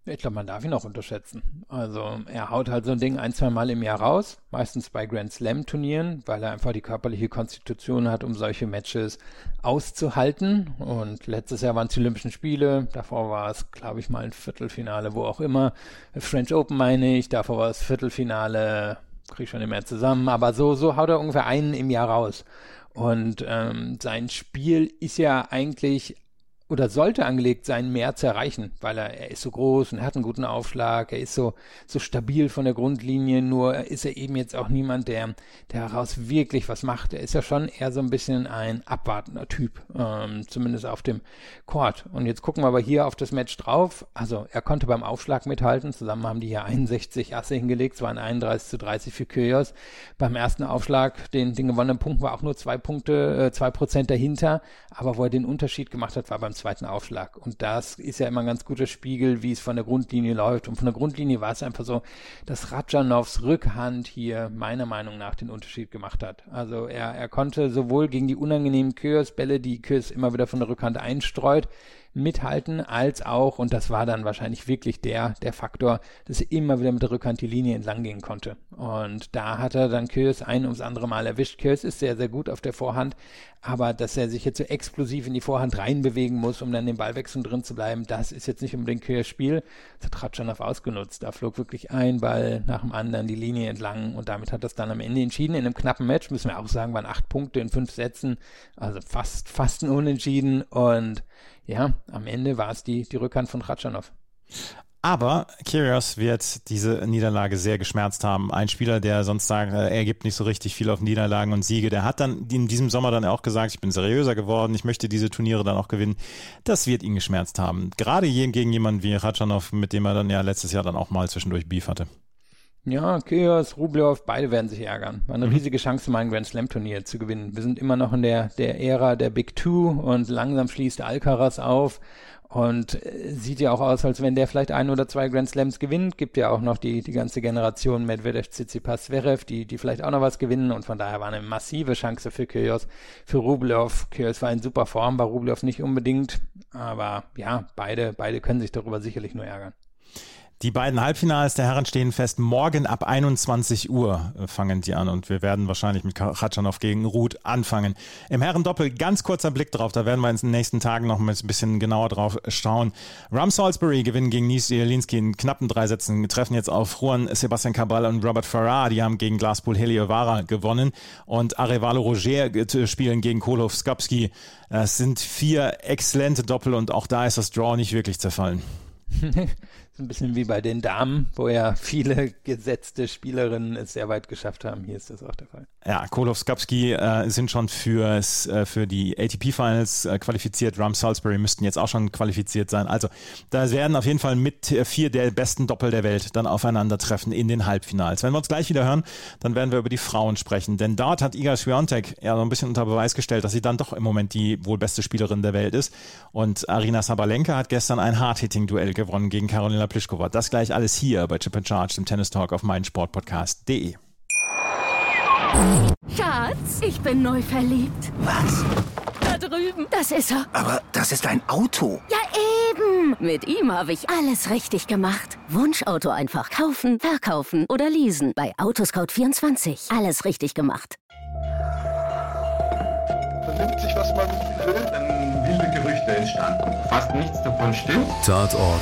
Ich glaube, man darf ihn auch unterschätzen. Also er haut halt so ein Ding ein, zwei Mal im Jahr raus, meistens bei Grand Slam Turnieren, weil er einfach die körperliche Konstitution hat, um solche Matches auszuhalten. Und letztes Jahr waren es die Olympischen Spiele, davor war es, glaube ich, mal ein Viertelfinale, wo auch immer. French Open meine ich, davor war es Viertelfinale, kriege ich schon mehr zusammen, aber so, so haut er ungefähr einen im Jahr raus. Und ähm, sein Spiel ist ja eigentlich oder sollte angelegt sein, mehr zu erreichen, weil er, er ist so groß und hat einen guten Aufschlag, er ist so, so stabil von der Grundlinie, nur ist er eben jetzt auch niemand, der, der daraus wirklich was macht. Er ist ja schon eher so ein bisschen ein abwartender Typ, ähm, zumindest auf dem Court. Und jetzt gucken wir aber hier auf das Match drauf. Also er konnte beim Aufschlag mithalten, zusammen haben die hier 61 Asse hingelegt, es waren 31 zu 30 für Kyrgios. Beim ersten Aufschlag, den, den gewonnenen Punkt war auch nur zwei Punkte, äh, zwei Prozent dahinter, aber wo er den Unterschied gemacht hat, war beim zweiten Aufschlag. Und das ist ja immer ein ganz guter Spiegel, wie es von der Grundlinie läuft. Und von der Grundlinie war es einfach so, dass Rajanovs Rückhand hier meiner Meinung nach den Unterschied gemacht hat. Also er, er konnte sowohl gegen die unangenehmen Körs-Bälle, die Körs immer wieder von der Rückhand einstreut, mithalten, als auch, und das war dann wahrscheinlich wirklich der, der Faktor, dass er immer wieder mit der Rückhand die Linie entlang gehen konnte. Und da hat er dann Kyrgios ein ums andere Mal erwischt. Kyrgios ist sehr, sehr gut auf der Vorhand, aber dass er sich jetzt so explosiv in die Vorhand reinbewegen muss, um dann den Ballwechsel drin zu bleiben, das ist jetzt nicht unbedingt Kyrgios Spiel. Das hat Ratschanow ausgenutzt. Da flog wirklich ein Ball nach dem anderen die Linie entlang und damit hat das dann am Ende entschieden. In einem knappen Match, müssen wir auch sagen, waren acht Punkte in fünf Sätzen, also fast, fast ein Unentschieden und ja, am Ende war es die, die Rückhand von Ratschanow. Aber Kyrgios wird diese Niederlage sehr geschmerzt haben. Ein Spieler, der sonst sagt, äh, er gibt nicht so richtig viel auf Niederlagen und Siege, der hat dann in diesem Sommer dann auch gesagt, ich bin seriöser geworden, ich möchte diese Turniere dann auch gewinnen. Das wird ihn geschmerzt haben. Gerade gegen jemanden wie Ratschanow, mit dem er dann ja letztes Jahr dann auch mal zwischendurch Beef hatte. Ja, Kyrgios, Rublev, beide werden sich ärgern. War eine mhm. riesige Chance, mal ein Grand Slam Turnier zu gewinnen. Wir sind immer noch in der, der Ära der Big Two und langsam schließt Alcaraz auf und äh, sieht ja auch aus, als wenn der vielleicht ein oder zwei Grand Slams gewinnt. Gibt ja auch noch die, die ganze Generation Medvedev, Tsitsipas, Zverev, die, die vielleicht auch noch was gewinnen und von daher war eine massive Chance für Kyrgios, für Rublev. Kyrgios war in super Form, war Rublev nicht unbedingt, aber ja, beide, beide können sich darüber sicherlich nur ärgern. Die beiden Halbfinals der Herren stehen fest. Morgen ab 21 Uhr fangen die an und wir werden wahrscheinlich mit Khatschanov gegen Ruth anfangen. Im Herrendoppel ganz kurzer Blick drauf, da werden wir in den nächsten Tagen noch ein bisschen genauer drauf schauen. Ram Salisbury gewinnen gegen Nies Jelinski in knappen drei Sätzen, Wir treffen jetzt auf Juan Sebastian Cabral und Robert Farrar, die haben gegen Glaspool Heliovara gewonnen und Arevalo Roger spielen gegen Kolov Skapski. Es sind vier exzellente Doppel und auch da ist das Draw nicht wirklich zerfallen. ein bisschen wie bei den Damen, wo ja viele gesetzte Spielerinnen es sehr weit geschafft haben. Hier ist das auch der Fall. Ja, Kolov Skapski äh, sind schon fürs, äh, für die ATP-Finals äh, qualifiziert. Ram Salisbury müssten jetzt auch schon qualifiziert sein. Also da werden auf jeden Fall mit äh, vier der besten Doppel der Welt dann aufeinandertreffen in den Halbfinals. Wenn wir uns gleich wieder hören, dann werden wir über die Frauen sprechen. Denn dort hat Iga Swiatek ja so ein bisschen unter Beweis gestellt, dass sie dann doch im Moment die wohl beste Spielerin der Welt ist. Und Arina Sabalenka hat gestern ein Hard-Hitting-Duell gewonnen gegen Carolina Pliskova. Das gleich alles hier bei Chip and Charge, dem Tennis Talk auf meinsportpodcast.de. Schatz, ich bin neu verliebt. Was? Da drüben. Das ist er. Aber das ist ein Auto. Ja, eben. Mit ihm habe ich alles richtig gemacht. Wunschauto einfach kaufen, verkaufen oder leasen. Bei Autoscout24. Alles richtig gemacht. Vernimmt sich, was man will, dann wilde Gerüchte entstanden. Fast nichts davon stimmt. Tatort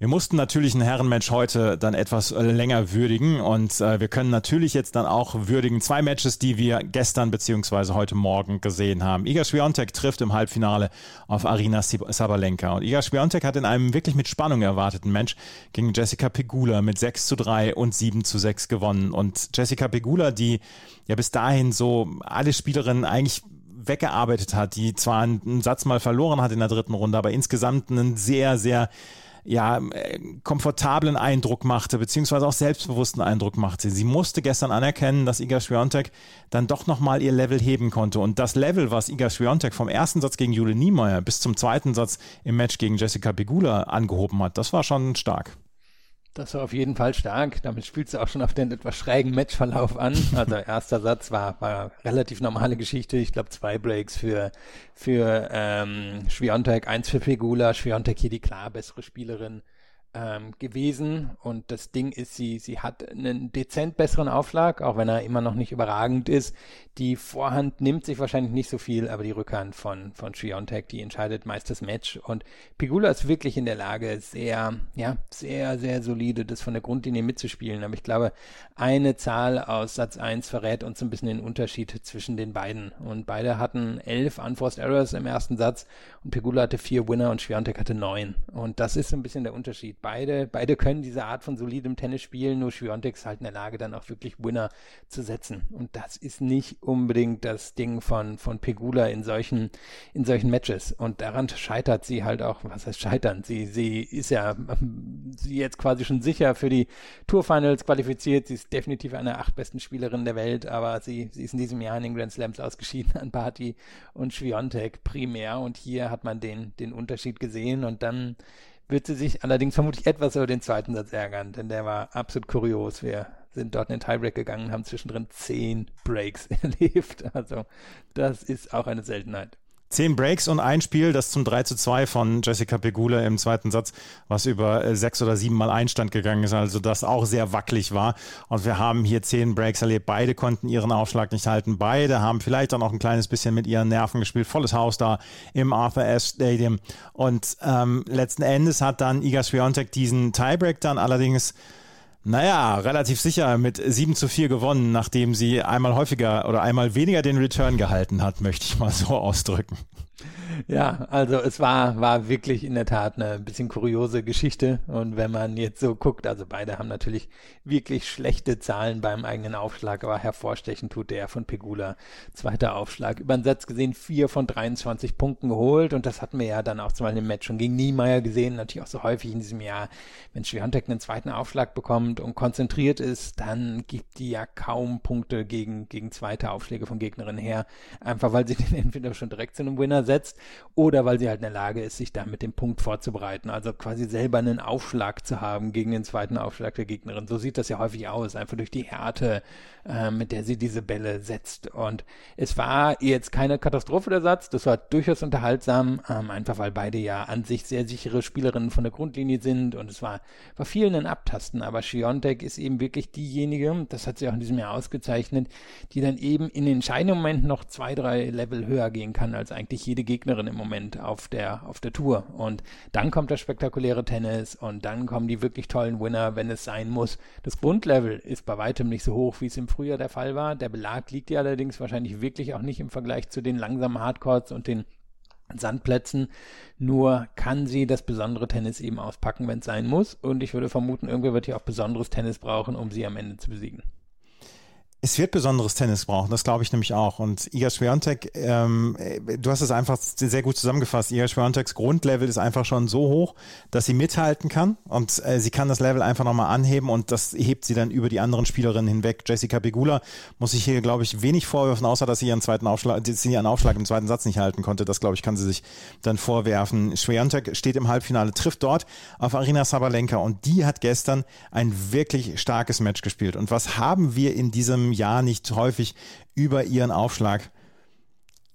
Wir mussten natürlich ein Herrenmatch heute dann etwas äh, länger würdigen und äh, wir können natürlich jetzt dann auch würdigen zwei Matches, die wir gestern beziehungsweise heute Morgen gesehen haben. Iga Swiatek trifft im Halbfinale auf Arina Sabalenka und Iga Swiatek hat in einem wirklich mit Spannung erwarteten Match gegen Jessica Pegula mit 6 zu 3 und 7 zu 6 gewonnen und Jessica Pegula, die ja bis dahin so alle Spielerinnen eigentlich weggearbeitet hat, die zwar einen Satz mal verloren hat in der dritten Runde, aber insgesamt einen sehr, sehr ja, äh, komfortablen Eindruck machte, beziehungsweise auch selbstbewussten Eindruck machte. Sie musste gestern anerkennen, dass Iga Swiatek dann doch nochmal ihr Level heben konnte. Und das Level, was Iga Swiatek vom ersten Satz gegen Jule Niemeyer bis zum zweiten Satz im Match gegen Jessica Pegula angehoben hat, das war schon stark. Das war auf jeden Fall stark. Damit spielst du auch schon auf den etwas schrägen Matchverlauf an. Also erster Satz war, war relativ normale Geschichte. Ich glaube zwei Breaks für für ähm, Schwiontek, eins für Pegula. Schwiontek hier die klar bessere Spielerin ähm, gewesen. Und das Ding ist, sie, sie hat einen dezent besseren Aufschlag, auch wenn er immer noch nicht überragend ist. Die Vorhand nimmt sich wahrscheinlich nicht so viel, aber die Rückhand von, von Schwiontek, die entscheidet meist das Match. Und Pigula ist wirklich in der Lage, sehr, ja, sehr, sehr solide das von der Grundlinie mitzuspielen, aber ich glaube, eine Zahl aus Satz 1 verrät uns ein bisschen den Unterschied zwischen den beiden. Und beide hatten elf Unforced Errors im ersten Satz und Pegula hatte vier Winner und Schwiontek hatte neun. Und das ist ein bisschen der Unterschied beide, beide können diese Art von solidem Tennis spielen, nur Schwiontek ist halt in der Lage, dann auch wirklich Winner zu setzen. Und das ist nicht unbedingt das Ding von, von Pegula in solchen, in solchen Matches. Und daran scheitert sie halt auch, was heißt scheitern? Sie, sie ist ja, sie jetzt quasi schon sicher für die Tourfinals qualifiziert. Sie ist definitiv eine acht besten Spielerin der Welt, aber sie, sie ist in diesem Jahr in den Grand Slams ausgeschieden an Party und Schwiontek primär. Und hier hat man den, den Unterschied gesehen und dann wird sie sich allerdings vermutlich etwas über den zweiten Satz ärgern, denn der war absolut kurios. Wir sind dort in den Tiebreak gegangen, haben zwischendrin zehn Breaks erlebt. Also das ist auch eine Seltenheit. Zehn Breaks und ein Spiel, das zum 3 zu 2 von Jessica Pegula im zweiten Satz, was über äh, sechs oder sieben Mal Einstand gegangen ist, also das auch sehr wackelig war. Und wir haben hier zehn Breaks erlebt. Beide konnten ihren Aufschlag nicht halten. Beide haben vielleicht auch noch ein kleines bisschen mit ihren Nerven gespielt. Volles Haus da im Arthur S. Stadium. Und ähm, letzten Endes hat dann Iga Swiatek diesen Tiebreak dann allerdings naja, relativ sicher mit 7 zu 4 gewonnen, nachdem sie einmal häufiger oder einmal weniger den Return gehalten hat, möchte ich mal so ausdrücken. Ja, also es war, war wirklich in der Tat eine bisschen kuriose Geschichte. Und wenn man jetzt so guckt, also beide haben natürlich wirklich schlechte Zahlen beim eigenen Aufschlag, aber hervorstechend tut der von Pegula. Zweiter Aufschlag. Über den Satz gesehen, vier von 23 Punkten geholt. Und das hatten wir ja dann auch zum Beispiel im Match schon gegen Niemeyer gesehen. Natürlich auch so häufig in diesem Jahr. Wenn Schwiontek einen zweiten Aufschlag bekommt und konzentriert ist, dann gibt die ja kaum Punkte gegen, gegen zweite Aufschläge von Gegnerinnen her. Einfach weil sie den entweder schon direkt zu einem Winner setzt oder weil sie halt in der Lage ist, sich da mit dem Punkt vorzubereiten. Also quasi selber einen Aufschlag zu haben gegen den zweiten Aufschlag der Gegnerin. So sieht das ja häufig aus, einfach durch die Härte, äh, mit der sie diese Bälle setzt. Und es war jetzt keine Katastrophe der Satz, das war durchaus unterhaltsam, ähm, einfach weil beide ja an sich sehr sichere Spielerinnen von der Grundlinie sind und es war, war vielen ein Abtasten, aber Schiontek ist eben wirklich diejenige, das hat sie auch in diesem Jahr ausgezeichnet, die dann eben in den entscheidenden Momenten noch zwei, drei Level höher gehen kann als eigentlich jede Gegnerin im Moment auf der, auf der Tour. Und dann kommt das spektakuläre Tennis und dann kommen die wirklich tollen Winner, wenn es sein muss. Das Grundlevel ist bei weitem nicht so hoch, wie es im Frühjahr der Fall war. Der Belag liegt ja allerdings wahrscheinlich wirklich auch nicht im Vergleich zu den langsamen Hardcourts und den Sandplätzen. Nur kann sie das besondere Tennis eben auspacken, wenn es sein muss. Und ich würde vermuten, irgendwer wird hier auch besonderes Tennis brauchen, um sie am Ende zu besiegen. Es wird besonderes Tennis brauchen, das glaube ich nämlich auch. Und Iga Swiatek, ähm, du hast es einfach sehr gut zusammengefasst. Iga Swiateks Grundlevel ist einfach schon so hoch, dass sie mithalten kann und äh, sie kann das Level einfach nochmal anheben und das hebt sie dann über die anderen Spielerinnen hinweg. Jessica Pegula muss sich hier, glaube ich, wenig vorwerfen, außer dass sie ihren zweiten Aufschlag, sie ihren Aufschlag im zweiten Satz nicht halten konnte. Das, glaube ich, kann sie sich dann vorwerfen. Swiatek steht im Halbfinale, trifft dort auf Arina Sabalenka und die hat gestern ein wirklich starkes Match gespielt. Und was haben wir in diesem Jahr nicht häufig über ihren Aufschlag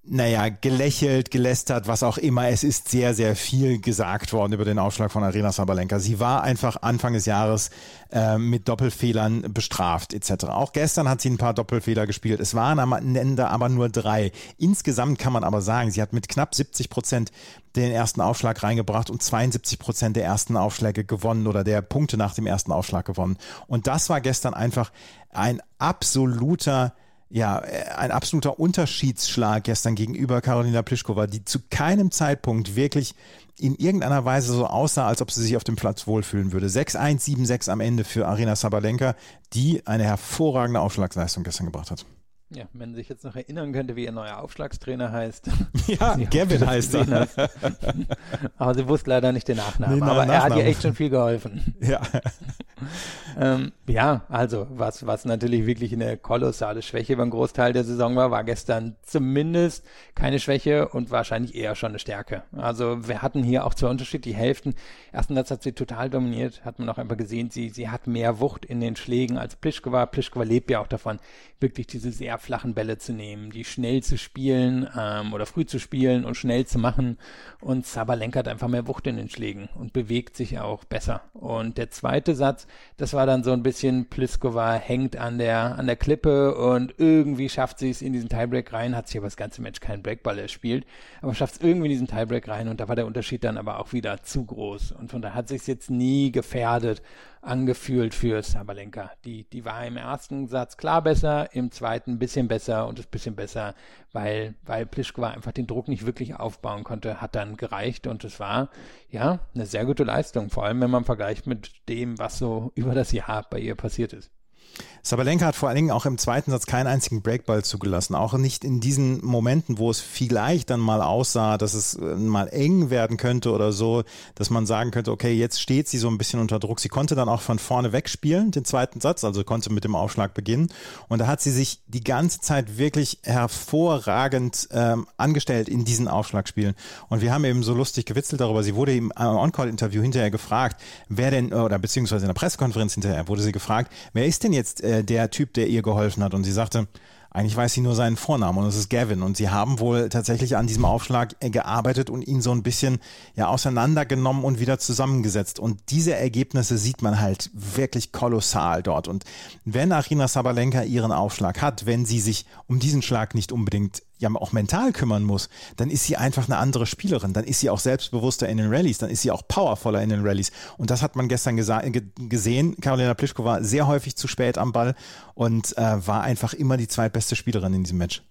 naja, gelächelt, gelästert, was auch immer. Es ist sehr, sehr viel gesagt worden über den Aufschlag von Arena Sabalenka. Sie war einfach Anfang des Jahres äh, mit Doppelfehlern bestraft etc. Auch gestern hat sie ein paar Doppelfehler gespielt. Es waren am Ende aber nur drei. Insgesamt kann man aber sagen, sie hat mit knapp 70 Prozent den ersten Aufschlag reingebracht und 72 Prozent der ersten Aufschläge gewonnen oder der Punkte nach dem ersten Aufschlag gewonnen. Und das war gestern einfach ein absoluter ja, ein absoluter Unterschiedsschlag gestern gegenüber Karolina Pliskova, die zu keinem Zeitpunkt wirklich in irgendeiner Weise so aussah, als ob sie sich auf dem Platz wohlfühlen würde. 6-1, 7-6 am Ende für Arina Sabalenka, die eine hervorragende Aufschlagsleistung gestern gebracht hat. Ja, wenn sich jetzt noch erinnern könnte, wie ihr neuer Aufschlagstrainer heißt. Ja, Gavin heißt er. Aber sie wusste leider nicht den Nachnamen. Nee, aber er hat ihr echt schon viel geholfen. Ja. ähm, ja, also was, was natürlich wirklich eine kolossale Schwäche beim Großteil der Saison war, war gestern zumindest keine Schwäche und wahrscheinlich eher schon eine Stärke. Also wir hatten hier auch zwei unterschiedliche Hälften. Ersten Satz hat sie total dominiert, hat man auch einfach gesehen, sie, sie hat mehr Wucht in den Schlägen als Plischkova. Plischkova lebt ja auch davon, wirklich diese sehr flachen Bälle zu nehmen, die schnell zu spielen ähm, oder früh zu spielen und schnell zu machen. Und Sabalenka hat einfach mehr Wucht in den Schlägen und bewegt sich auch besser. Und der zweite Satz, das war dann so ein bisschen, Pliskova hängt an der, an der Klippe und irgendwie schafft sie es in diesen Tiebreak rein, hat sich aber das ganze Match keinen Breakball erspielt, aber schafft es irgendwie in diesen Tiebreak rein und da war der Unterschied dann aber auch wieder zu groß. Und von daher hat sich jetzt nie gefährdet angefühlt für Sabalenka. Die, die war im ersten Satz klar besser, im zweiten ein bisschen besser und ein bisschen besser, weil, weil Plischkova einfach den Druck nicht wirklich aufbauen konnte, hat dann gereicht und es war, ja, eine sehr gute Leistung, vor allem wenn man vergleicht mit dem, was so über das Jahr bei ihr passiert ist. Sabalenka hat vor allen Dingen auch im zweiten Satz keinen einzigen Breakball zugelassen. Auch nicht in diesen Momenten, wo es vielleicht dann mal aussah, dass es äh, mal eng werden könnte oder so, dass man sagen könnte, okay, jetzt steht sie so ein bisschen unter Druck. Sie konnte dann auch von vorne wegspielen, den zweiten Satz, also konnte mit dem Aufschlag beginnen. Und da hat sie sich die ganze Zeit wirklich hervorragend ähm, angestellt in diesen Aufschlagspielen. Und wir haben eben so lustig gewitzelt darüber. Sie wurde im On-Call-Interview hinterher gefragt, wer denn, oder beziehungsweise in der Pressekonferenz hinterher wurde sie gefragt, wer ist denn jetzt äh, der Typ, der ihr geholfen hat. Und sie sagte, eigentlich weiß sie nur seinen Vornamen und es ist Gavin. Und sie haben wohl tatsächlich an diesem Aufschlag äh, gearbeitet und ihn so ein bisschen ja auseinandergenommen und wieder zusammengesetzt. Und diese Ergebnisse sieht man halt wirklich kolossal dort. Und wenn Arina Sabalenka ihren Aufschlag hat, wenn sie sich um diesen Schlag nicht unbedingt ja auch mental kümmern muss, dann ist sie einfach eine andere Spielerin. Dann ist sie auch selbstbewusster in den Rallyes, dann ist sie auch powervoller in den Rallyes. Und das hat man gestern gesehen. Karolina Plischkova sehr häufig zu spät am Ball und äh, war einfach immer die zweitbeste Spielerin in diesem Match.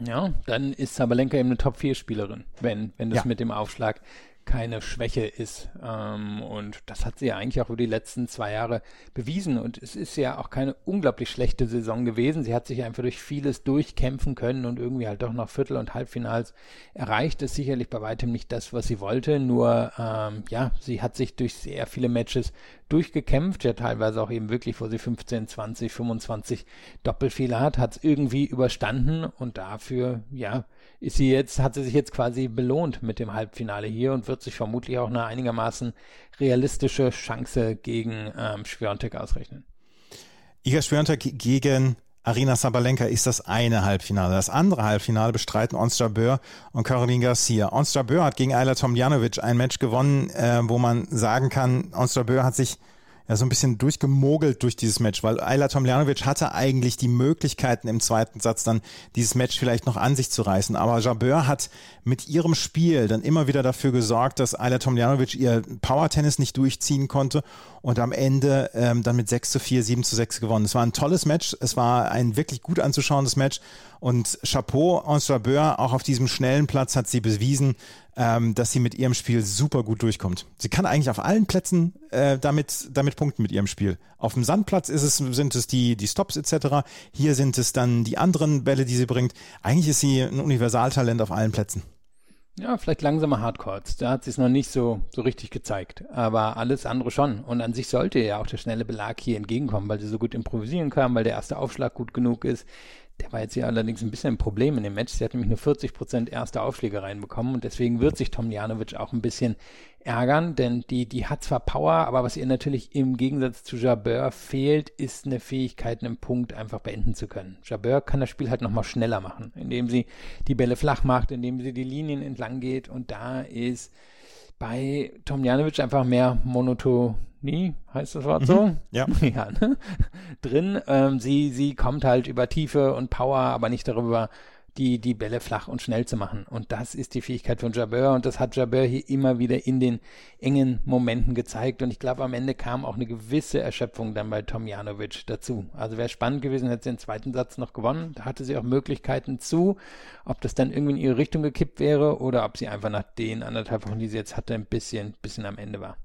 Ja, dann ist Sabalenka eben eine Top-4-Spielerin, wenn, wenn das ja. mit dem Aufschlag keine Schwäche ist. Ähm, und das hat sie ja eigentlich auch über die letzten zwei Jahre bewiesen. Und es ist ja auch keine unglaublich schlechte Saison gewesen. Sie hat sich einfach durch vieles durchkämpfen können und irgendwie halt doch noch Viertel- und Halbfinals erreicht. Ist sicherlich bei weitem nicht das, was sie wollte. Nur, ähm, ja, sie hat sich durch sehr viele Matches durchgekämpft, ja teilweise auch eben wirklich, wo sie 15, 20, 25 Doppelfehler hat, hat es irgendwie überstanden und dafür, ja, ist sie jetzt, hat sie sich jetzt quasi belohnt mit dem Halbfinale hier und wird sich vermutlich auch eine einigermaßen realistische Chance gegen ähm, Schwiontek ausrechnen. Iga Schwiontek gegen Arina Sabalenka ist das eine Halbfinale. Das andere Halbfinale bestreiten Onstra Böhr und Caroline Garcia. Onstra Böhr hat gegen Ayla Tomljanovic ein Match gewonnen, äh, wo man sagen kann, Onstra Böhr hat sich ja so ein bisschen durchgemogelt durch dieses Match, weil Ayla Tomljanovic hatte eigentlich die Möglichkeiten im zweiten Satz dann dieses Match vielleicht noch an sich zu reißen. Aber Jabeur hat mit ihrem Spiel dann immer wieder dafür gesorgt, dass Ayla Tomljanovic ihr Power-Tennis nicht durchziehen konnte und am Ende ähm, dann mit 6 zu 4, 7 zu 6 gewonnen. Es war ein tolles Match, es war ein wirklich gut anzuschauendes Match und Chapeau, Ons Jabeur, auch auf diesem schnellen Platz hat sie bewiesen, ähm, dass sie mit ihrem Spiel super gut durchkommt. Sie kann eigentlich auf allen Plätzen äh, damit, damit punkten mit ihrem Spiel. Auf dem Sandplatz ist es, sind es die, die Stops etc. Hier sind es dann die anderen Bälle, die sie bringt. Eigentlich ist sie ein Universaltalent auf allen Plätzen. Ja, vielleicht langsame Hardcores. Da hat sie es noch nicht so, so richtig gezeigt. Aber alles andere schon. Und an sich sollte ja auch der schnelle Belag hier entgegenkommen, weil sie so gut improvisieren kann, weil der erste Aufschlag gut genug ist Der war jetzt hier allerdings ein bisschen ein Problem in dem Match. Sie hat nämlich nur 40 Prozent erste Aufschläge reinbekommen und deswegen wird sich Tomljanovic auch ein bisschen ärgern, denn die, die hat zwar Power, aber was ihr natürlich im Gegensatz zu Jabeur fehlt, ist eine Fähigkeit, einen Punkt einfach beenden zu können. Jabeur kann das Spiel halt nochmal schneller machen, indem sie die Bälle flach macht, indem sie die Linien entlang geht und da ist bei Tomljanovic einfach mehr Monotonie, heißt das Wort so? Mhm, ja. ja ne? Drin. Ähm, sie, sie kommt halt über Tiefe und Power, aber nicht darüber, die, die Bälle flach und schnell zu machen. Und das ist die Fähigkeit von Jabeur und das hat Jabeur hier immer wieder in den engen Momenten gezeigt. Und ich glaube, am Ende kam auch eine gewisse Erschöpfung dann bei Tomjanovic dazu. Also wäre spannend gewesen, hätte sie den zweiten Satz noch gewonnen. Da hatte sie auch Möglichkeiten zu, ob das dann irgendwie in ihre Richtung gekippt wäre oder ob sie einfach nach den anderthalb Wochen, die sie jetzt hatte, ein bisschen, bisschen am Ende war.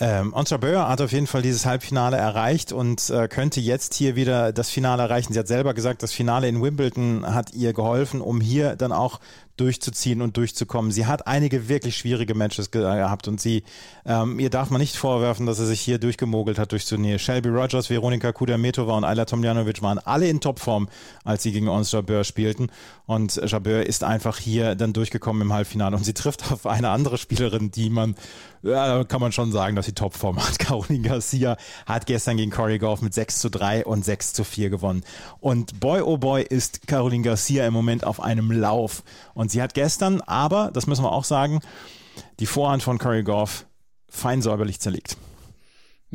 Ähm, Entrepeur hat auf jeden Fall dieses Halbfinale erreicht und äh, könnte jetzt hier wieder das Finale erreichen. Sie hat selber gesagt, das Finale in Wimbledon hat ihr geholfen, um hier dann auch durchzuziehen und durchzukommen. Sie hat einige wirklich schwierige Matches gehabt und sie, ähm, ihr darf man nicht vorwerfen, dass sie sich hier durchgemogelt hat durch Turnier. Shelby Rogers, Veronika Kudermetova und Ayla Tomljanovic waren alle in Topform, als sie gegen Ons Jabeur spielten und Jabeur ist einfach hier dann durchgekommen im Halbfinale und sie trifft auf eine andere Spielerin, die man, ja, kann man schon sagen, dass sie Topform hat. Caroline Garcia hat gestern gegen Corey Goff mit 6 zu 3 und 6 zu 4 gewonnen. Und boy oh boy ist Caroline Garcia im Moment auf einem Lauf und sie hat gestern, aber, das müssen wir auch sagen, die Vorhand von Curry Goff fein säuberlich zerlegt.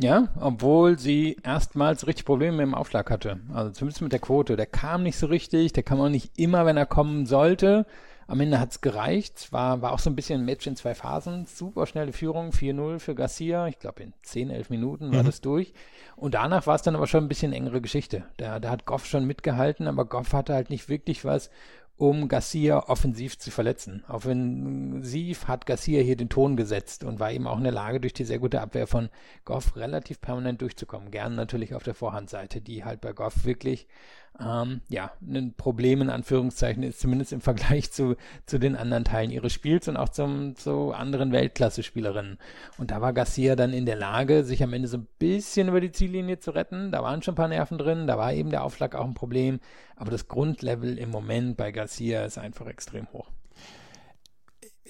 Ja, obwohl sie erstmals richtig Probleme im Aufschlag hatte. Also zumindest mit der Quote. Der kam nicht so richtig, der kam auch nicht immer, wenn er kommen sollte. Am Ende hat's gereicht. War, war auch so ein bisschen ein Match in zwei Phasen. Super schnelle Führung, 4-0 für Garcia. Ich glaube, in 10, 11 Minuten war mhm. das durch. Und danach war es dann aber schon ein bisschen engere Geschichte. Da, da hat Goff schon mitgehalten, aber Goff hatte halt nicht wirklich was, um Garcia offensiv zu verletzen. Offensiv hat Garcia hier den Ton gesetzt und war eben auch in der Lage, durch die sehr gute Abwehr von Goff relativ permanent durchzukommen. Gern natürlich auf der Vorhandseite, die halt bei Goff wirklich ähm, ja, ein Problem in Anführungszeichen ist, zumindest im Vergleich zu, zu den anderen Teilen ihres Spiels und auch zum, zu anderen Weltklasse-Spielerinnen. Und da war Garcia dann in der Lage, sich am Ende so ein bisschen über die Ziellinie zu retten. Da waren schon ein paar Nerven drin, da war eben der Aufschlag auch ein Problem. Aber das Grundlevel im Moment bei Garcia ist einfach extrem hoch.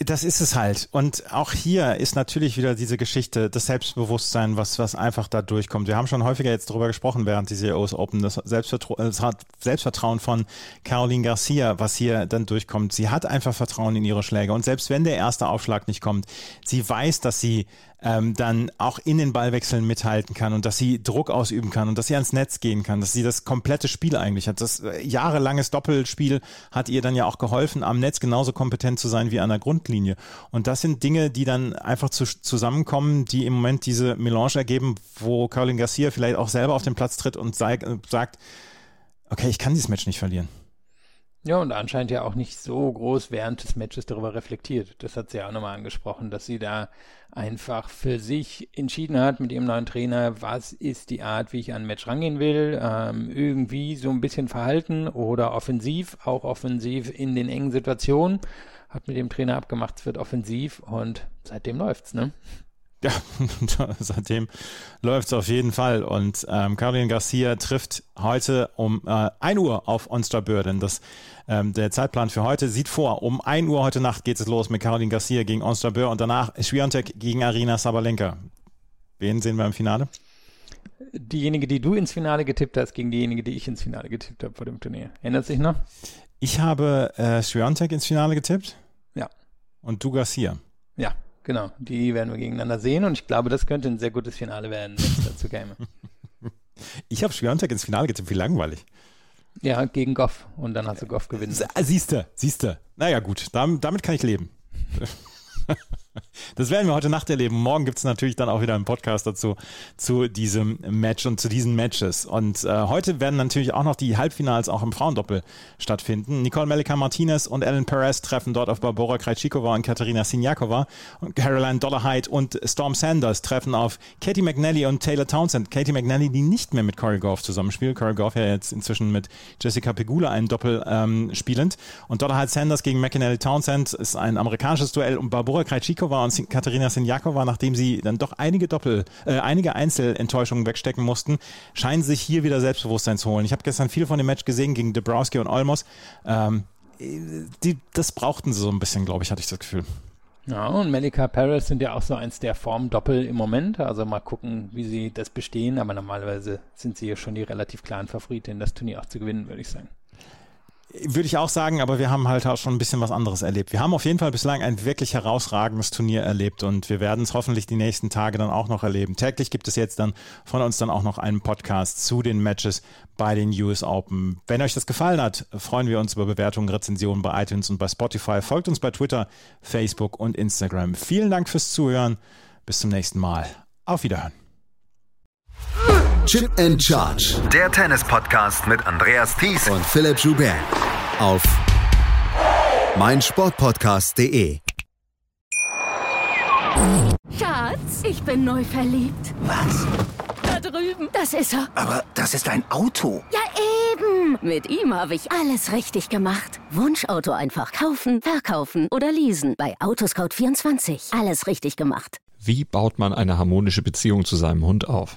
Das ist es halt. Und auch hier ist natürlich wieder diese Geschichte, das Selbstbewusstsein, was, was einfach da durchkommt. Wir haben schon häufiger jetzt darüber gesprochen während dieser US Open, das, Selbstvertra das Selbstvertrauen von Caroline Garcia, was hier dann durchkommt. Sie hat einfach Vertrauen in ihre Schläge. Und selbst wenn der erste Aufschlag nicht kommt, sie weiß, dass sie ähm, dann auch in den Ballwechseln mithalten kann und dass sie Druck ausüben kann und dass sie ans Netz gehen kann, dass sie das komplette Spiel eigentlich hat. Das äh, jahrelanges Doppelspiel hat ihr dann ja auch geholfen, am Netz genauso kompetent zu sein wie an der Grundlinie. Und das sind Dinge, die dann einfach zu, zusammenkommen, die im Moment diese Melange ergeben, wo Caroline Garcia vielleicht auch selber auf den Platz tritt und sagt, okay, ich kann dieses Match nicht verlieren. Ja, und anscheinend ja auch nicht so groß während des Matches darüber reflektiert. Das hat sie ja auch nochmal angesprochen, dass sie da einfach für sich entschieden hat mit ihrem neuen Trainer, was ist die Art, wie ich an ein Match rangehen will. Ähm, irgendwie so ein bisschen verhalten oder offensiv, auch offensiv in den engen Situationen. Hat mit dem Trainer abgemacht, es wird offensiv und seitdem läuft's, ne? Ja, seitdem läuft es auf jeden Fall. Und ähm, Caroline Garcia trifft heute um äh, 1 Uhr auf Onstra Börden. Das, ähm, der Zeitplan für heute sieht vor, um 1 Uhr heute Nacht geht es los mit Caroline Garcia gegen Onstra Bör und danach Schwiontek gegen Arina Sabalenka. Wen sehen wir im Finale? Diejenige, die du ins Finale getippt hast, gegen diejenige, die ich ins Finale getippt habe vor dem Turnier. Ändert sich noch? Ich habe äh, Schwiontek ins Finale getippt. Ja. Und du Garcia. Ja, Genau, die werden wir gegeneinander sehen und ich glaube, das könnte ein sehr gutes Finale werden, wenn es dazu käme. Ich habe Schwiontek ins Finale getippt, wie langweilig. Ja, gegen Goff und dann hast du Goff gewinnen. Siehste, siehste. Naja gut, damit, damit kann ich leben. Das werden wir heute Nacht erleben. Morgen gibt es natürlich dann auch wieder einen Podcast dazu, zu diesem Match und zu diesen Matches. Und äh, heute werden natürlich auch noch die Halbfinals auch im Frauendoppel stattfinden. Nicole Melika Martinez und Ellen Perez treffen dort auf Barbora Krejcikova und Katerina Sinjakova. Und Caroline Dollarhide und Storm Sanders treffen auf Katie McNally und Taylor Townsend. Katie McNally, die nicht mehr mit Corey Goff zusammenspielt. Corey Goff ja jetzt inzwischen mit Jessica Pegula einen Doppel ähm, spielend. Und Dollarhide Sanders gegen McNally Townsend ist ein amerikanisches Duell und Barbora Krejcikova Pliskova und Katerina Sinjakova, nachdem sie dann doch einige Doppel, äh, einige Einzelenttäuschungen wegstecken mussten, scheinen sich hier wieder Selbstbewusstsein zu holen. Ich habe gestern viel von dem Match gesehen gegen Dabrowski und Olmos. Ähm, die, das brauchten sie so ein bisschen, glaube ich, hatte ich das Gefühl. Ja, und Melika Paris sind ja auch so eins der Formdoppel im Moment. Also mal gucken, wie sie das bestehen. Aber normalerweise sind sie ja schon die relativ klaren Favoriten, das Turnier auch zu gewinnen, würde ich sagen. Würde ich auch sagen, aber wir haben halt auch schon ein bisschen was anderes erlebt. Wir haben auf jeden Fall bislang ein wirklich herausragendes Turnier erlebt und wir werden es hoffentlich die nächsten Tage dann auch noch erleben. Täglich gibt es jetzt dann von uns dann auch noch einen Podcast zu den Matches bei den US Open. Wenn euch das gefallen hat, freuen wir uns über Bewertungen, Rezensionen bei iTunes und bei Spotify. Folgt uns bei Twitter, Facebook und Instagram. Vielen Dank fürs Zuhören. Bis zum nächsten Mal. Auf Wiederhören. Chip and Charge. Der Tennis-Podcast mit Andreas Thies und Philipp Joubert. Auf meinsportpodcast.de. Schatz, ich bin neu verliebt. Was? Da drüben. Das ist er. Aber das ist ein Auto. Ja, eben. Mit ihm habe ich alles richtig gemacht. Wunschauto einfach kaufen, verkaufen oder leasen. Bei Autoscout24. Alles richtig gemacht. Wie baut man eine harmonische Beziehung zu seinem Hund auf?